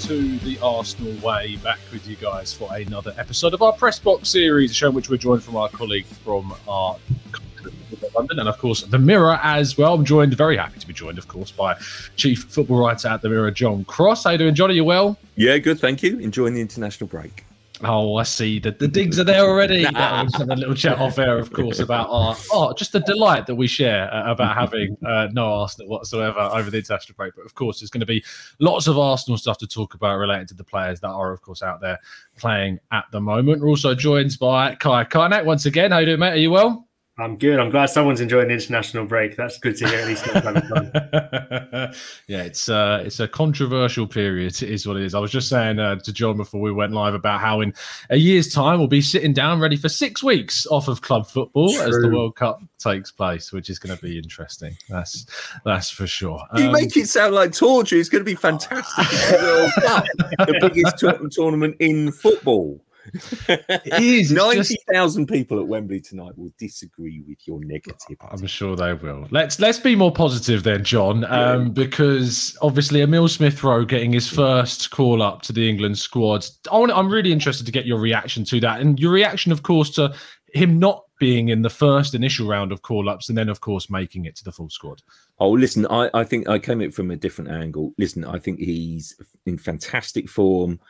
to the Arsenal Way. Back with you guys for another episode of our Press Box series, a show in which we're joined from our colleague from our London and, of course, The Mirror as well. I'm joined, very happy to be joined, of course, by Chief Football Writer at The Mirror, John Cross. How you doing, Johnny? You well? Yeah, good, thank you. Enjoying the international break. Oh, I see. The, the digs are there already. Nah. A little chat off air, of course, about our oh, just the delight that we share uh, about having uh, no Arsenal whatsoever over the international break. But of course, there's going to be lots of Arsenal stuff to talk about related to the players that are, of course, out there playing at the moment. We're also joined by Kai Kaynak once again. How you doing, mate? Are you well? I'm good. I'm glad someone's enjoying the international break. That's good to hear. At least yeah, it's uh, it's a controversial period. It is what it is. I was just saying uh, to John before we went live about how in a year's time we'll be sitting down ready for six weeks off of club football True. as the World Cup takes place, which is going to be interesting. That's that's for sure. You um, make it sound like torture. It's going to be fantastic. the biggest tournament in football 90,000 just... people at Wembley tonight will disagree with your negative. I'm sure they will. Let's let's be more positive then, John, um, yeah. because obviously Emile Smith Rowe getting his first call up to the England squad. I want, I'm really interested to get your reaction to that and your reaction, of course, to him not being in the first initial round of call ups and then, of course, making it to the full squad. Oh, listen, I, I think I came it from a different angle. Listen, I think he's in fantastic form.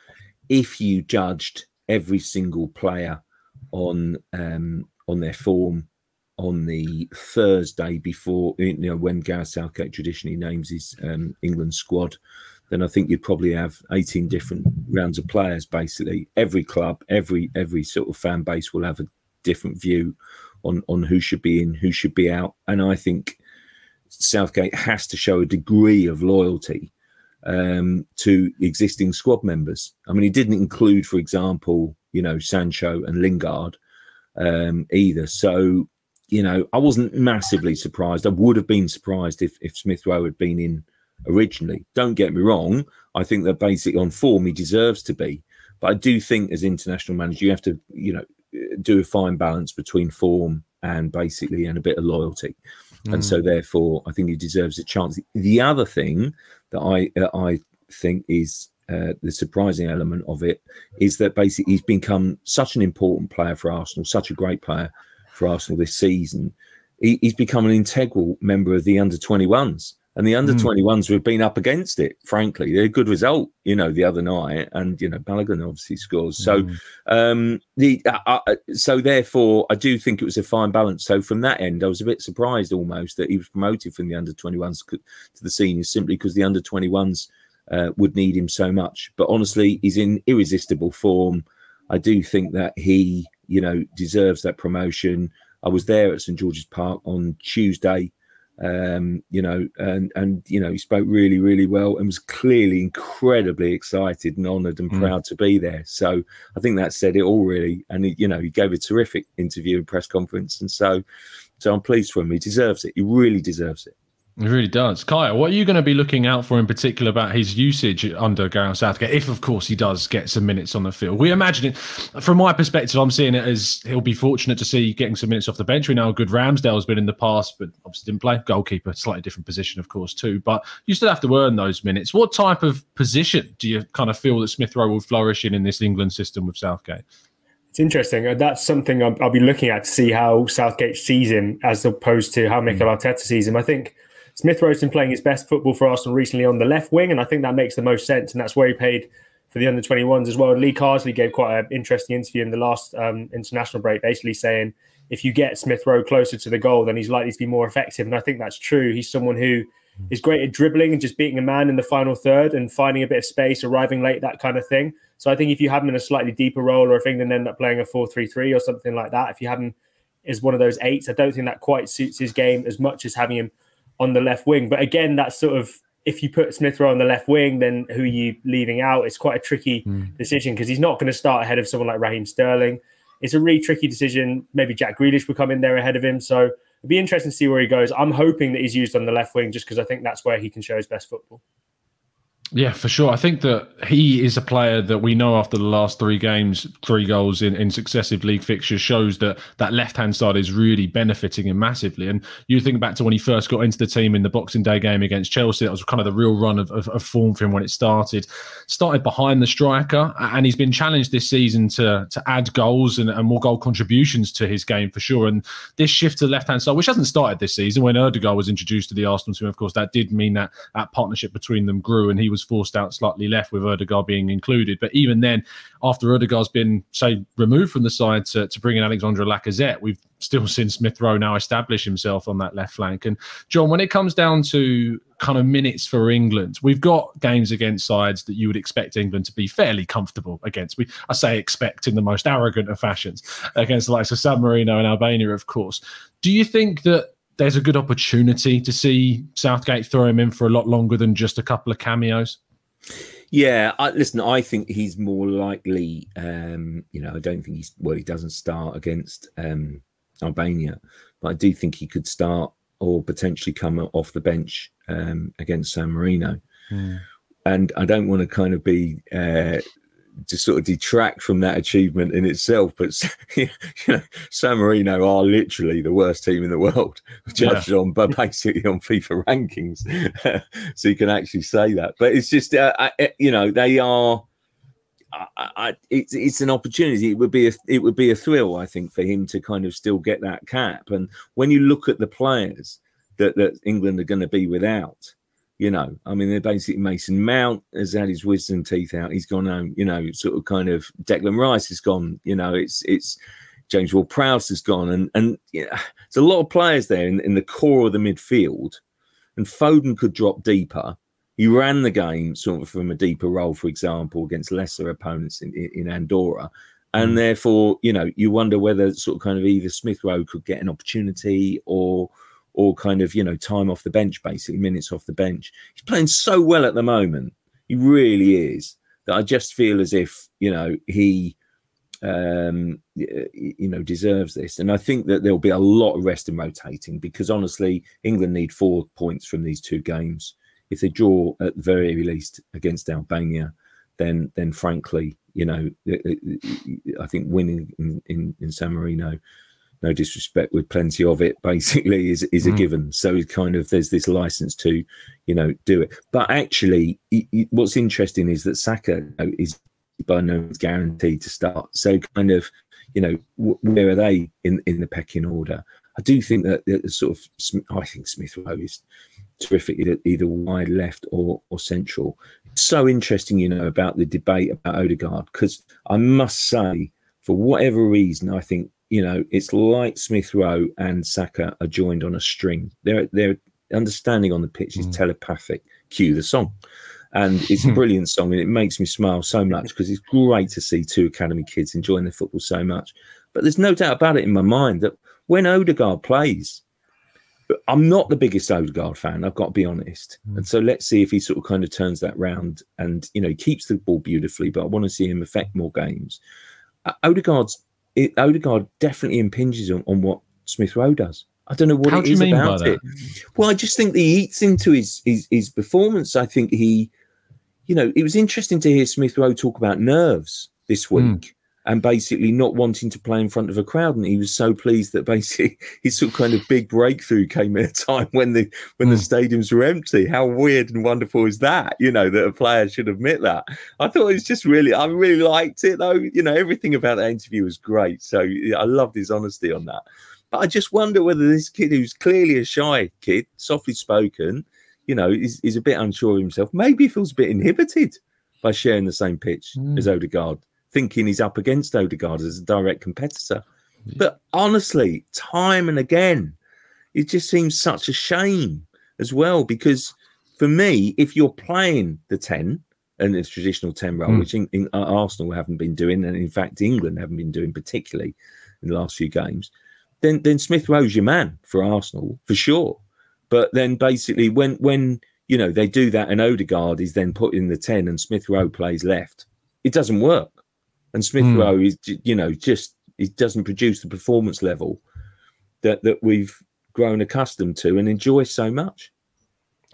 If you judged every single player on um, on their form on the Thursday before you know when Gareth Southgate traditionally names his um, England squad, then I think you'd probably have 18 different rounds of players. Basically, every club, every every sort of fan base will have a different view on on who should be in, who should be out, and I think Southgate has to show a degree of loyalty um, to existing squad members. I mean, he didn't include, for example, you know, Sancho and Lingard um, either. So, you know, I wasn't massively surprised. I would have been surprised if, if Smith Rowe had been in originally. Don't get me wrong. I think that basically on form, he deserves to be. But I do think as international manager, you have to, you know, do a fine balance between form and basically and a bit of loyalty. Mm. And so, mm. therefore, I think he deserves a chance. The other thing that I uh, I think is uh, the surprising element of it is that basically he's become such an important player for Arsenal, such a great player for Arsenal this season. He, he's become an integral member of the under 21s. And the under 21s mm. have been up against it, frankly. They're a good result, you know, the other night. And, you know, Balogun obviously scores. So, mm. um, the uh, uh, uh, so therefore, I do think it was a fine balance. So, from that end, I was a bit surprised almost that he was promoted from the under 21s to the seniors simply because the under 21s uh, would need him so much. But honestly, he's in irresistible form. I do think that he, you know, deserves that promotion. I was there at St George's Park on Tuesday um, you know, and and you know, he spoke really, really well and was clearly incredibly excited and honoured and mm. proud to be there. So I think that said it all really. And he, you know, he gave a terrific interview and press conference, and so so I'm pleased for him. He deserves it. He really deserves it. It really does. Kaya, what are you going to be looking out for in particular about his usage under Gareth Southgate, if of course he does get some minutes on the field? We imagine it, from my perspective, I'm seeing it as he'll be fortunate to see getting some minutes off the bench. We know how good Ramsdale's been in the past, but obviously didn't play. Goalkeeper, slightly different position, of course, too. But you still have to earn those minutes. What type of position do you kind of feel that Smith Rowe will flourish in in this England system with Southgate? It's interesting. Uh, that's something I'll, be looking at to see how Southgate sees him as opposed to how Mikel. Arteta sees him. I think – Smith Rowe's been playing his best football for Arsenal recently on the left wing, and I think that makes the most sense. And that's where he played for the under 21s as well. Lee Carsley gave quite an interesting interview in the last um, international break, basically saying if you get Smith Rowe closer to the goal, then he's likely to be more effective. And I think that's true. He's someone who is great at dribbling and just beating a man in the final third and finding a bit of space, arriving late, that kind of thing. So I think if you have him in a slightly deeper role, or if England end up playing a 4 3 3 or something like that, if you have him as one of those eights, I don't think that quite suits his game as much as having him on the left wing. But again, that's sort of if you put Smith Rowe on the left wing, then who are you leaving out? It's quite a tricky mm. decision because he's not going to start ahead of someone like Raheem Sterling. It's a really tricky decision. Maybe Jack Grealish will come in there ahead of him. So it'd be interesting to see where he goes. I'm hoping that he's used on the left wing just because I think that's where he can show his best football. Yeah, for sure. I think that he is a player that we know after the last three games, three goals in, in successive league fixtures shows that that left hand side is really benefiting him massively. And you think back to when he first got into the team in the Boxing Day game against Chelsea, that was kind of the real run of, of, of form for him when it started. Started behind the striker, and he's been challenged this season to to add goals and, and more goal contributions to his game for sure. And this shift to the left hand side, which hasn't started this season, when Ødegaard was introduced to the Arsenal team, of course, that did mean that that partnership between them grew, and he was was forced out slightly left with Ødegaard being included. But even then, after Ødegaard's been, say, removed from the side to, to bring in Alexandre Lacazette, we've still seen Smith Rowe now establish himself on that left flank. And John, when it comes down to kind of minutes for England, we've got games against sides that you would expect England to be fairly comfortable against. We I say expect in the most arrogant of fashions against the likes of San Marino and Albania, of course. Do you think that there's a good opportunity to see Southgate throw him in for a lot longer than just a couple of cameos. Yeah, I, listen, I think he's more likely. Um, you know, I don't think he's well. He doesn't start against um, Albania, but I do think he could start or potentially come off the bench um, against San Marino. Mm. And I don't want to kind of be uh, to sort of detract from that achievement in itself. But you know, San Marino are literally the worst team in the world, judged yeah. on but basically on FIFA rankings. so you can actually say that. But it's just uh, I, you know they are. I, I, it's it's an opportunity. It would be a it would be a thrill, I think, for him to kind of still get that cap. And when you look at the players that that England are going to be without, you know, I mean, they're basically Mason Mount has had his wisdom teeth out. He's gone home. You know, sort of kind of Declan Rice has gone. You know, it's it's James Ward-Prowse has gone, and and yeah, there's a lot of players there in, in the core of the midfield. And Foden could drop deeper. He ran the game sort of from a deeper role, for example, against lesser opponents in, in Andorra. And mm. therefore, you know, you wonder whether sort of kind of either Smith Rowe could get an opportunity or or kind of you know time off the bench, basically minutes off the bench. He's playing so well at the moment. He really is that I just feel as if you know he um you know deserves this and i think that there'll be a lot of rest and rotating because honestly england need four points from these two games if they draw at the very least against albania then then frankly you know uh, uh, uh, i think winning in in, in san marino no disrespect, with plenty of it, basically is is a mm. given. So it kind of there's this license to, you know, do it. But actually, it, it, what's interesting is that Saka is by no means guaranteed to start. So kind of, you know, w- where are they in in the pecking order? I do think that, that sort of, I think Smith Rowe is terrific either, either wide left or or central. so interesting, you know, about the debate about Odegaard because I must say, for whatever reason, I think you know, it's like Smith Rowe and Saka are joined on a string. Their their understanding on the pitch is mm. telepathic. Cue the song. And it's a brilliant song and it makes me smile so much because it's great to see two academy kids enjoying their football so much. But there's no doubt about it in my mind that when Odegaard plays, I'm not the biggest Odegaard fan, I've got to be honest. Mm. And so let's see if he sort of kind of turns that round and, you know, keeps the ball beautifully, but I want to see him affect more games. Odegaard's it, Odegaard definitely impinges on, on what Smith Rowe does. I don't know what How it is about it. Well, I just think that he eats into his, his his performance. I think he, you know, it was interesting to hear Smith Rowe talk about nerves this hmm. week. Mm and basically not wanting to play in front of a crowd. And he was so pleased that basically his sort of kind of big breakthrough came at a time when the when mm. the hmm. stadiums were empty. How weird and wonderful is that? You know, that a player should admit that. I thought it was just really, I really liked it though. You know, everything about that interview was great. So I loved his honesty on that. But I just wonder whether this kid, who's clearly a shy kid, softly spoken, you know, is, is a bit unsure of himself. Maybe he feels a bit inhibited by sharing the same pitch mm. as Odegaard thinking he's up against Odegaard as a direct competitor. Yeah. But honestly, time and again, it just seems such a shame as well. Because for me, if you're playing the 10 and it's traditional 10 role, mm. which in, in, uh, Arsenal haven't been doing, and in fact, England haven't been doing particularly in the last few games, then then Smith Rowe's your man for Arsenal for sure. But then basically, when when you know they do that, and Odegaard is then put in the 10 and Smith Rowe plays left, it doesn't work and Smith mm. Rowe is, you know, just it doesn't produce the performance level that that we've grown accustomed to and enjoy so much.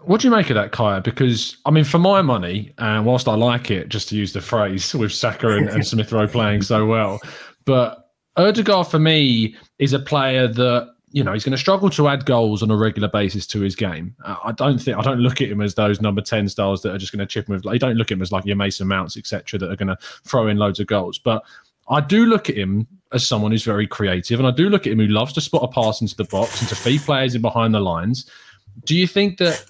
What do you make of that, Kaya? Because I mean, for my money, and whilst I like it, just to use the phrase with Saka and, and Smith Rowe playing so well, but Ødegaard for me is a player that you know he's going to struggle to add goals on a regular basis to his game. Uh, I don't think I don't look at him as those number ten stars that are just going to chip him with. Like, I don't look at him as like your Mason Mounts, etc., that are going to throw in loads of goals. But I do look at him as someone who's very creative, and I do look at him who loves to spot a pass into the box and to feed players in behind the lines. Do you think that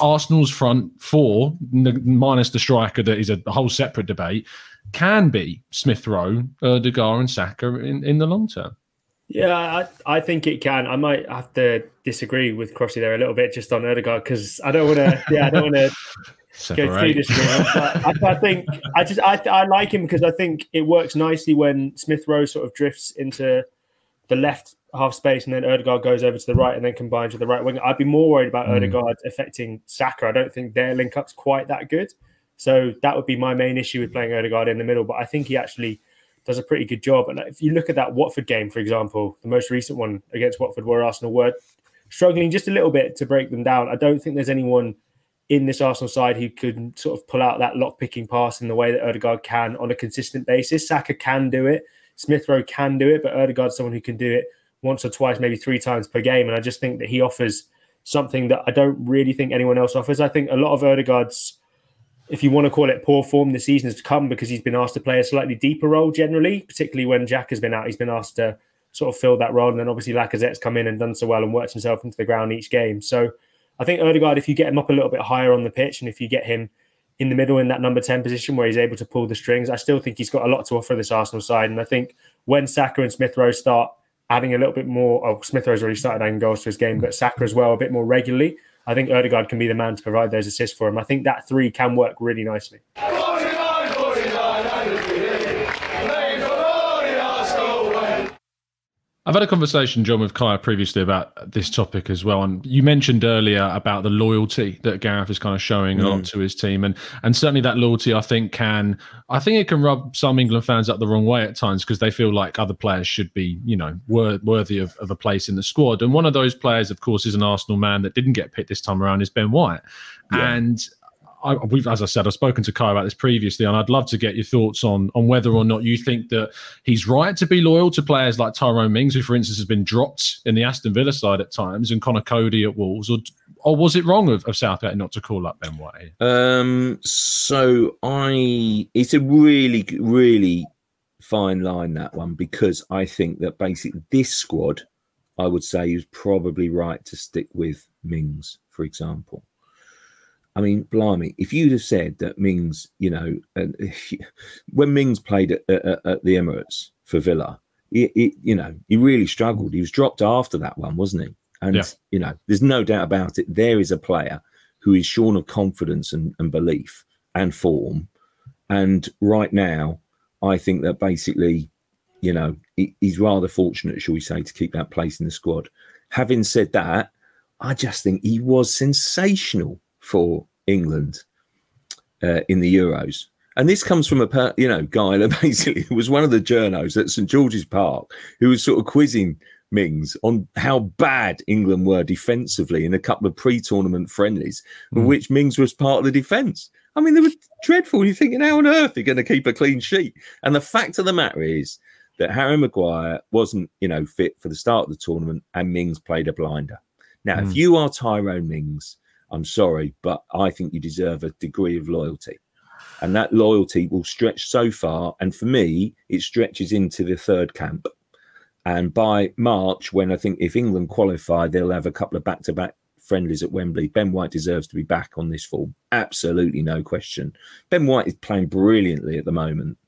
Arsenal's front four, minus the striker, that is a whole separate debate, can be Smith Rowe, Ødegaard, and Saka in, in the long term? Yeah, I, I think it can. I might have to disagree with Crossy there a little bit just on Ødegaard because I don't want to. Yeah, I don't want to go through this. I, I, think I just I, I like him because I think it works nicely when Smith Rowe sort of drifts into the left half space and then Ødegaard goes over to the right and then combines with the right wing. I'd be more worried about mm. Ødegaard affecting Saka. I don't think their link up's quite that good. So that would be my main issue with playing Ødegaard in the middle. But I think he actually does a pretty good job. And if you look at that Watford game, for example, the most recent one against Watford, where Arsenal were struggling just a little bit to break them down, I don't think there's anyone in this Arsenal side who could sort of pull out that lock picking pass in the way that Ødegaard can on a consistent basis. Saka can do it, Smith Rowe can do it, but Ødegaard's someone who can do it once or twice, maybe three times per game. And I just think that he offers something that I don't really think anyone else offers. I think a lot of Ødegaard's if you want to call it poor form, the season has come because he's been asked to play a slightly deeper role generally, particularly when Jack has been out. He's been asked to sort of fill that role. And then obviously Lacazette's come in and done so well and worked himself into the ground each game. So I think Ødegaard, if you get him up a little bit higher on the pitch and if you get him in the middle in that number 10 position where he's able to pull the strings, I still think he's got a lot to offer this Arsenal side. And I think when Saka and Smith Rowe start adding a little bit more, oh, Smith Rowe's already started adding goals to his game, but Saka as well, a bit more regularly. I think Ødegaard can be the man to provide those assists for him. I think that three can work really nicely. I've had a conversation, John, with Kaya previously about this topic as well. And you mentioned earlier about the loyalty that Gareth is kind of showing mm. a lot to his team. And and certainly that loyalty, I think, can I think it can rub some England fans up the wrong way at times because they feel like other players should be, you know, wor- worthy of, of a place in the squad. And one of those players, of course, is an Arsenal man that didn't get picked this time around, is Ben White. Yeah. And I, we've, as I said, I've spoken to Kai about this previously, and I'd love to get your thoughts on on whether or not you think that he's right to be loyal to players like Tyrone Mings, who, for instance, has been dropped in the Aston Villa side at times, and Conor Coady at Wolves, or or was it wrong of, of Southgate not to call up Ben White? Um, so I, it's a really, really fine line that one because I think that basically this squad, I would say, is probably right to stick with Mings, for example. I mean, blimey, if you'd have said that Mings, you know, when Mings played at, at, at, the Emirates for Villa, you know, he really struggled. He was dropped after that one, wasn't he? And, yeah. you know, there's no doubt about it. There is a player who is shorn of confidence and, and belief and form. And right now, I think that basically, you know, he, he's rather fortunate, shall we say, to keep that place in the squad. Having said that, I just think he was sensational for England uh, in the Euros. And this comes from a you know guy that basically was one of the journos at St George's Park who was sort of quizzing Mings on how bad England were defensively in a couple of pre-tournament friendlies, mm. which Mings was part of the defence. I mean, they were dreadful. You're thinking, how on earth are you going to keep a clean sheet? And the fact of the matter is that Harry Maguire wasn't, you know, fit for the start of the tournament, and Mings played a blinder. Now, mm. if you are Tyrone Mings, I'm sorry, but I think you deserve a degree of loyalty. And that loyalty will stretch so far. And for me, it stretches into the third camp. And by March, when I think if England qualify, they'll have a couple of back to back friendlies at Wembley. Ben White deserves to be back on this form. Absolutely no question. Ben White is playing brilliantly at the moment.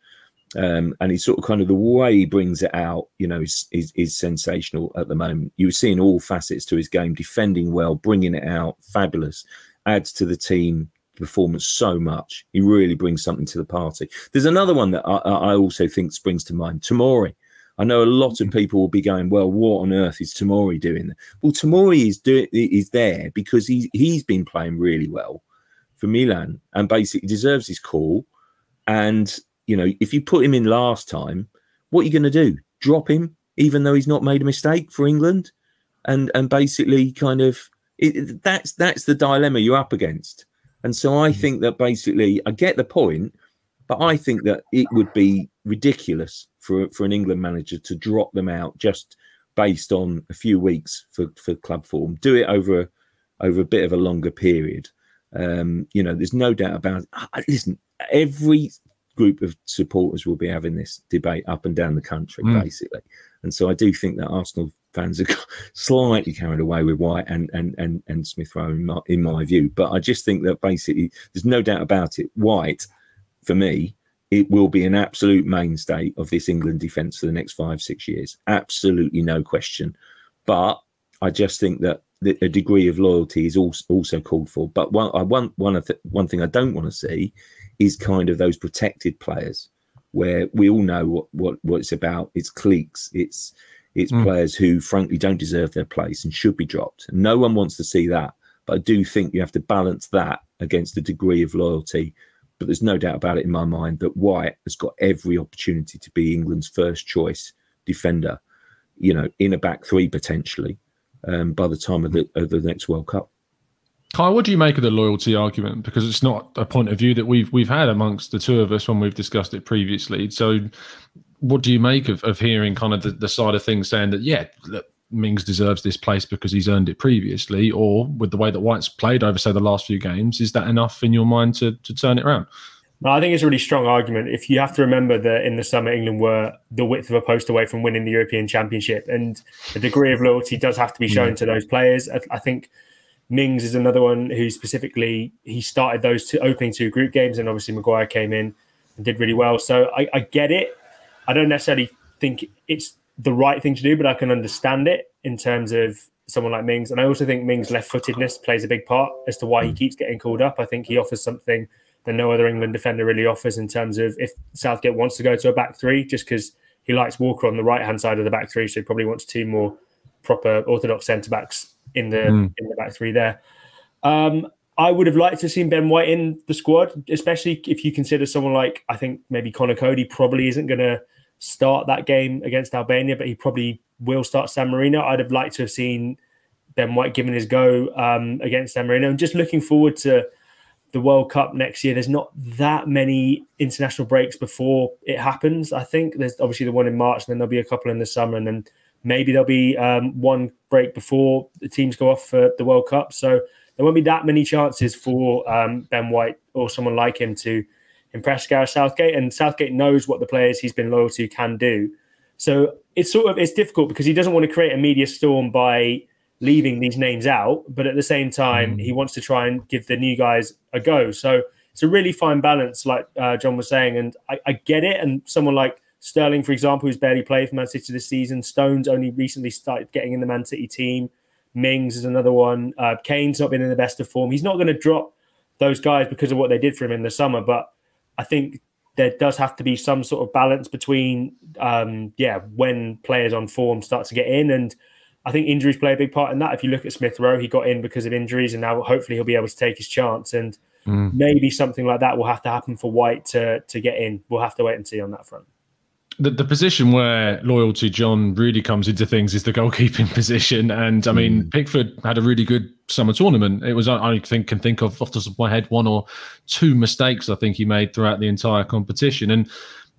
Um, and he's sort of kind of the way he brings it out, you know, is, is, is sensational at the moment. You were seeing all facets to his game, defending well, bringing it out, fabulous, adds to the team performance so much. He really brings something to the party. There's another one that I, I also think springs to mind, Tomori. I know a lot of mm-hmm. people will be going, well, what on earth is Tomori doing? Well, Tomori is doing is there because he he's been playing really well for Milan and basically deserves his call. And you know, if you put him in last time, what are you going to do? Drop him, even though he's not made a mistake for England, and and basically kind of it, that's that's the dilemma you're up against. And so I think that basically, I get the point, but I think that it would be ridiculous for for an England manager to drop them out just based on a few weeks for for club form. Do it over over a bit of a longer period. Um, you know, there's no doubt about. It. Listen, every group of supporters will be having this debate up and down the country, mm. basically. And so I do think that Arsenal fans are slightly carried away with White and and and, and Smith Rowe in my, in my view. But I just think that basically, there's no doubt about it. White, for me, it will be an absolute mainstay of this England defence for the next five six years. Absolutely no question. But I just think that a degree of loyalty is also also called for. But one I want one of the, one thing I don't want to see is kind of those protected players where we all know what what, what it's about. It's cliques. It's it's mm. players who frankly don't deserve their place and should be dropped. And no one wants to see that. But I do think you have to balance that against the degree of loyalty. But there's no doubt about it in my mind that White has got every opportunity to be England's first choice defender, you know, in a back three potentially um, by the time of the, of the next World Cup. Kyle, what do you make of the loyalty argument? Because it's not a point of view that we've we've had amongst the two of us when we've discussed it previously. So, what do you make of, of hearing kind of the, the side of things saying that yeah, look, Mings deserves this place because he's earned it previously, or with the way that White's played over say the last few games, is that enough in your mind to to turn it around? I think it's a really strong argument. If you have to remember that in the summer, England were the width of a post away from winning the European Championship, and the degree of loyalty does have to be shown mm. to those players. I, I, think Mings is another one who specifically he started those two opening two group games, and obviously Maguire came in and did really well. So I, I get it. I don't necessarily think it's the right thing to do, but I can understand it in terms of someone like Mings. And I also think Mings' left footedness plays a big part as to why he mm. keeps getting called up. I think he offers something that no other England defender really offers in terms of if Southgate wants to go to a back three, just because he likes Walker on the right hand side of the back three, so he probably wants two more proper orthodox centre backs in the mm. in the back three there. Um, I would have liked to see Ben White in the squad, especially if you consider someone like I think maybe Conor Coady probably isn't going to start that game against Albania, but he probably will start San Marino. I'd have liked to have seen Ben White given his go um, against San Marino, and just looking forward to the World Cup next year, there's not that many international breaks before it happens. I think there's obviously the one in March, and then there'll be a couple in the summer, and then maybe there'll be um, one break before the teams go off for the World Cup. So there won't be that many chances for um, Ben White or someone like him to impress Gareth Southgate. And Southgate knows what the players he's been loyal to can do. So it's sort of it's difficult because he doesn't want to create a media storm by leaving these names out, but at the same time, mm. he wants to try and give the new guys a go. So it's a really fine balance, like uh, John was saying, and I, I, get it. And someone like Sterling, for example, who's barely played for Man City this season, Stones only recently started getting in the Man City team. Mings is another one. Uh, Kane's not been in the best of form. He's not going to drop those guys because of what they did for him in the summer, but I think there does have to be some sort of balance between, um, yeah, when players on form start to get in and I think injuries play a big part in that. If you look at Smith Rowe, he got in because of injuries, and now hopefully he'll be able to take his chance. And mm. maybe something like that will have to happen for White to to get in. We'll have to wait and see on that front. The, the position where loyalty John really comes into things is the goalkeeping position, and I mean mm. Pickford had a really good summer tournament. It was I think can think of off the top of my head one or two mistakes I think he made throughout the entire competition, and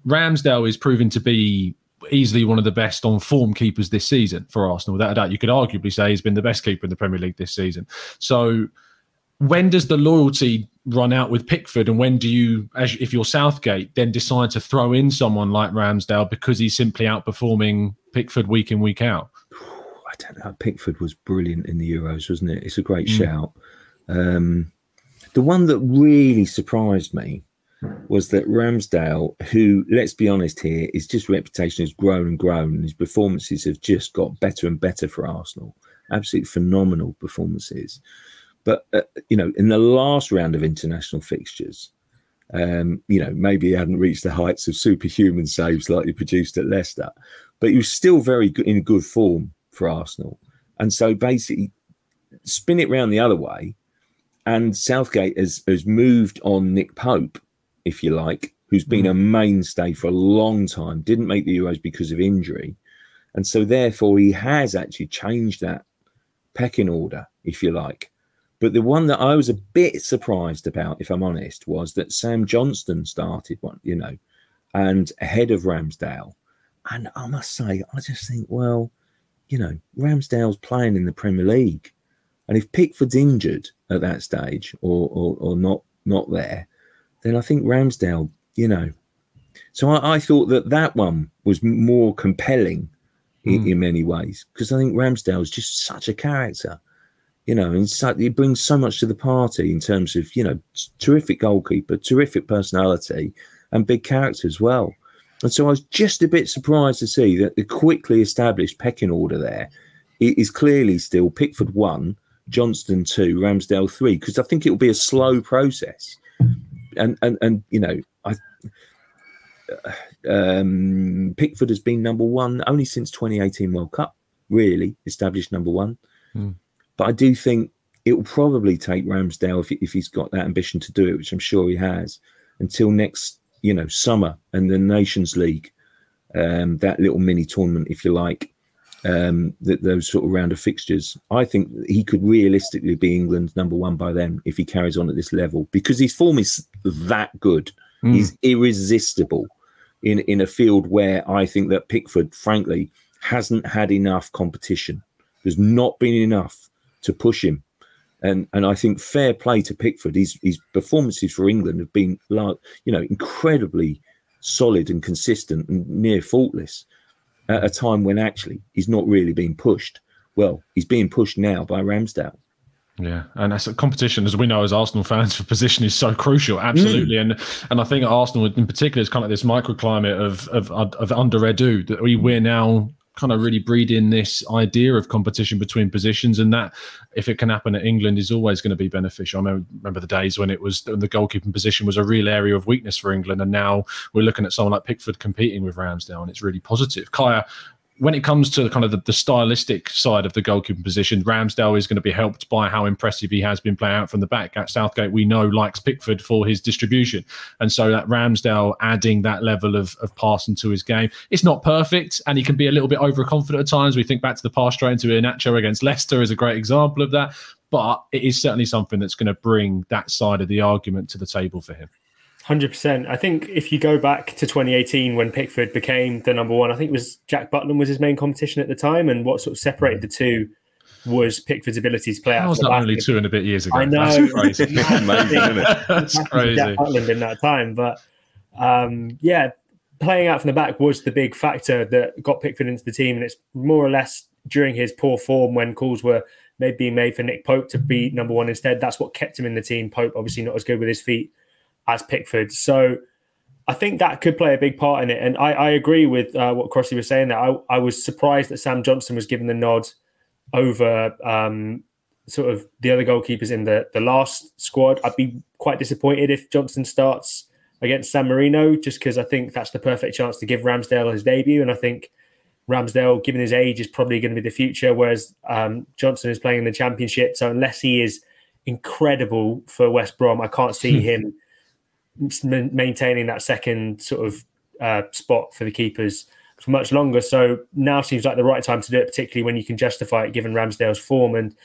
Ramsdale is proving to be easily one of the best on form keepers this season for Arsenal. Without a doubt, you could arguably say he's been the best keeper in the Premier League this season. So, when does the loyalty run out with Pickford, and when do you, as if you're Southgate, then decide to throw in someone like Ramsdale because he's simply outperforming Pickford week in week out? I don't know. Pickford was brilliant in the Euros, wasn't it? It's a great mm. shout. Um, the one that really surprised me was that Ramsdale, who, let's be honest here, his just reputation has grown and grown, and his performances have just got better and better for Arsenal. Absolutely phenomenal performances. But, uh, you know, in the last round of international fixtures, um, you know, maybe he hadn't reached the heights of superhuman saves like he produced at Leicester, but he was still very good, in good form for Arsenal. And so basically, spin it round the other way, and Southgate has, has moved on Nick Pope if you like, who's been mm. a mainstay for a long time, didn't make the Euros because of injury. And so therefore he has actually changed that pecking order, if you like. But the one that I was a bit surprised about, if I'm honest, was that Sam Johnstone started one, you know, and ahead of Ramsdale. And I must say, I just think, well, you know, Ramsdale's playing in the Premier League. And if Pickford's injured at that stage or, or, or not not there, then I think Ramsdale, you know. So I, I thought that that one was more compelling in, mm. in many ways because I think Ramsdale is just such a character, you know, so, he brings so much to the party in terms of, you know, terrific goalkeeper, terrific personality, and big character as well. And so I was just a bit surprised to see that the quickly established pecking order there is clearly still Pickford one, Johnstone two, Ramsdale three, because I think it will be a slow process. And and and you know, I um, Pickford has been number one only since 2018 World Cup, really established number one. Mm. But I do think it will probably take Ramsdale if, if he's got that ambition to do it, which I'm sure he has, until next you know summer and the Nations League, um, that little mini tournament, if you like, um, that those sort of round of fixtures. I think he could realistically be England's number one by then if he carries on at this level because his form is that good. Mm. He's irresistible in in a field where I think that Pickford, frankly, hasn't had enough competition. There's not been enough to push him. And and I think fair play to Pickford. His his performances for England have been like you know incredibly solid and consistent and near faultless at a time when actually he's not really being pushed. Well, he's being pushed now by Ramsdale. Yeah, and that's a competition, as we know as Arsenal fans, for position is so crucial. Absolutely, mm. and and I think Arsenal in particular is kind of this microclimate of of of under Edu that we we're now kind of really breeding this idea of competition between positions, and that if it can happen at England is always going to be beneficial. I remember, remember the days when it was the goalkeeping position was a real area of weakness for England, and now we're looking at someone like Pickford competing with Ramsdale, and it's really positive. Kaya, when it comes to kind of the, the, stylistic side of the goalkeeping position, Ramsdale is going to be helped by how impressive he has been playing out from the back. At Southgate, we know likes Pickford for his distribution, and so that Ramsdale adding that level of, of passing to his game, it's not perfect, and he can be a little bit overconfident at times. We think back to the pass straight into Iheanacho against Leicester is a great example of that, but it is certainly something that's going to bring that side of the argument to the table for him. Hundred percent. I think if you go back to 2018 when Pickford became the number one, I think it was Jack Butland was his main competition at the time, and what sort of separated the two was Pickford's ability to play out. was that only two and a bit years ago? I know. That's crazy. That's crazy. Jack Butland in that time, but um, yeah, playing out from the back was the big factor that got Pickford into the team, and it's more or less during his poor form when calls were maybe made for Nick Pope to be number one instead. That's what kept him in the team. Pope obviously not as good with his feet as Pickford. So I think that could play a big part in it. And I, I agree with uh, what Crossy was saying. That I, I was surprised that Sam Johnstone was given the nod over um, sort of the other goalkeepers in the the last squad. I'd be quite disappointed if Johnstone starts against San Marino, just because I think that's the perfect chance to give Ramsdale his debut. And I think Ramsdale, given his age, is probably going to be the future, whereas um, Johnstone is playing in the Championship. So unless he is incredible for West Brom, I can't see him maintaining that second sort of uh, spot for the keepers for much longer. So now seems like the right time to do it, particularly when you can justify it given Ramsdale's form. And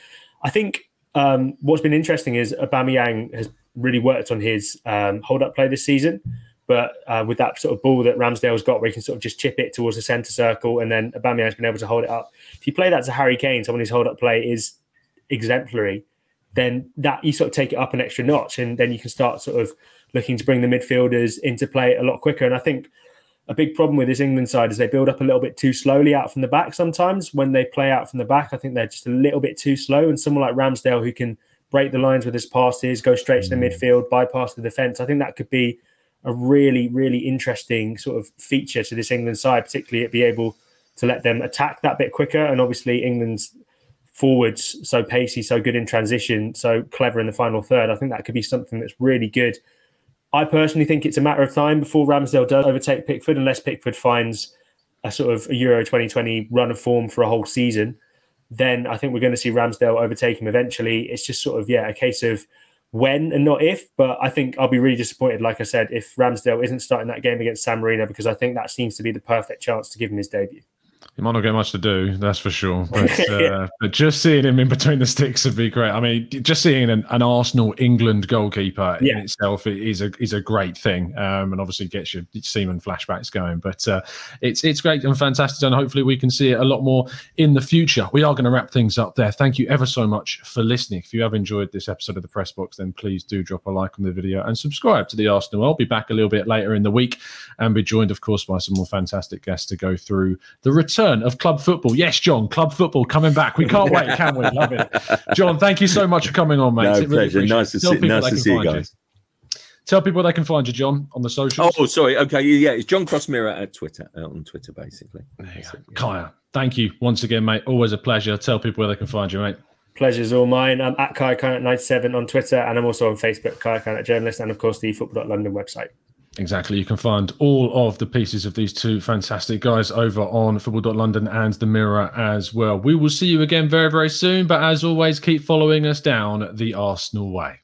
I think um, what's been interesting is Aubameyang has really worked on his um, hold-up play this season. But uh, with that sort of ball that Ramsdale's got, where he can sort of just chip it towards the centre circle, and then Aubameyang's been able to hold it up. If you play that to Harry Kane, someone whose hold-up play is exemplary, then that you sort of take it up an extra notch, and then you can start sort of looking to bring the midfielders into play a lot quicker. And I think a big problem with this England side is they build up a little bit too slowly out from the back sometimes. When they play out from the back, I think they're just a little bit too slow. And someone like Ramsdale, who can break the lines with his passes, go straight to the mm. midfield, bypass the defence, I think that could be a really, really interesting sort of feature to this England side, particularly it be able to let them attack that bit quicker. And obviously, England's forwards so pacey, so good in transition, so clever in the final third. I think that could be something that's really good I personally think it's a matter of time before Ramsdale does overtake Pickford, unless Pickford finds a sort of a Euro 2020 run of form for a whole season. Then I think we're going to see Ramsdale overtake him eventually. It's just sort of, yeah, a case of when and not if. But I think I'll be really disappointed, like I said, if Ramsdale isn't starting that game against San Marino, because I think that seems to be the perfect chance to give him his debut. He might not get much to do, that's for sure. But, uh, but just seeing him in between the sticks would be great. I mean, just seeing an, an Arsenal England goalkeeper yeah. in itself is a is a great thing, um, and obviously gets your Seaman flashbacks going. But uh, it's it's great and fantastic, and hopefully we can see it a lot more in the future. We are going to wrap things up there. Thank you ever so much for listening. If you have enjoyed this episode of the Press Box, then please do drop a like on the video and subscribe to the Arsenal. I'll be back a little bit later in the week and be joined, of course, by some more fantastic guests to go through the return return of club football. Yes, John, club football coming back. We can't wait, can we? Love it. John, thank you so much for coming on, mate. No, pleasure. Nice to see, nice to see you guys. You. Tell people where they can find you, John, on the socials. Oh, sorry. Okay, yeah, it's John Cross Mirror at Twitter, uh, on Twitter, basically. Kaya, thank you once again, mate. Always a pleasure. Tell people where they can find you, mate. Pleasure's all mine. I'm at Kai 97 on Twitter, and I'm also on Facebook, Kai Kaynak Journalist, and of course the Football.London website. Exactly. You can find all of the pieces of these two fantastic guys over on football.london and the Mirror as well. We will see you again very, very soon. But as always, keep following us down the Arsenal way.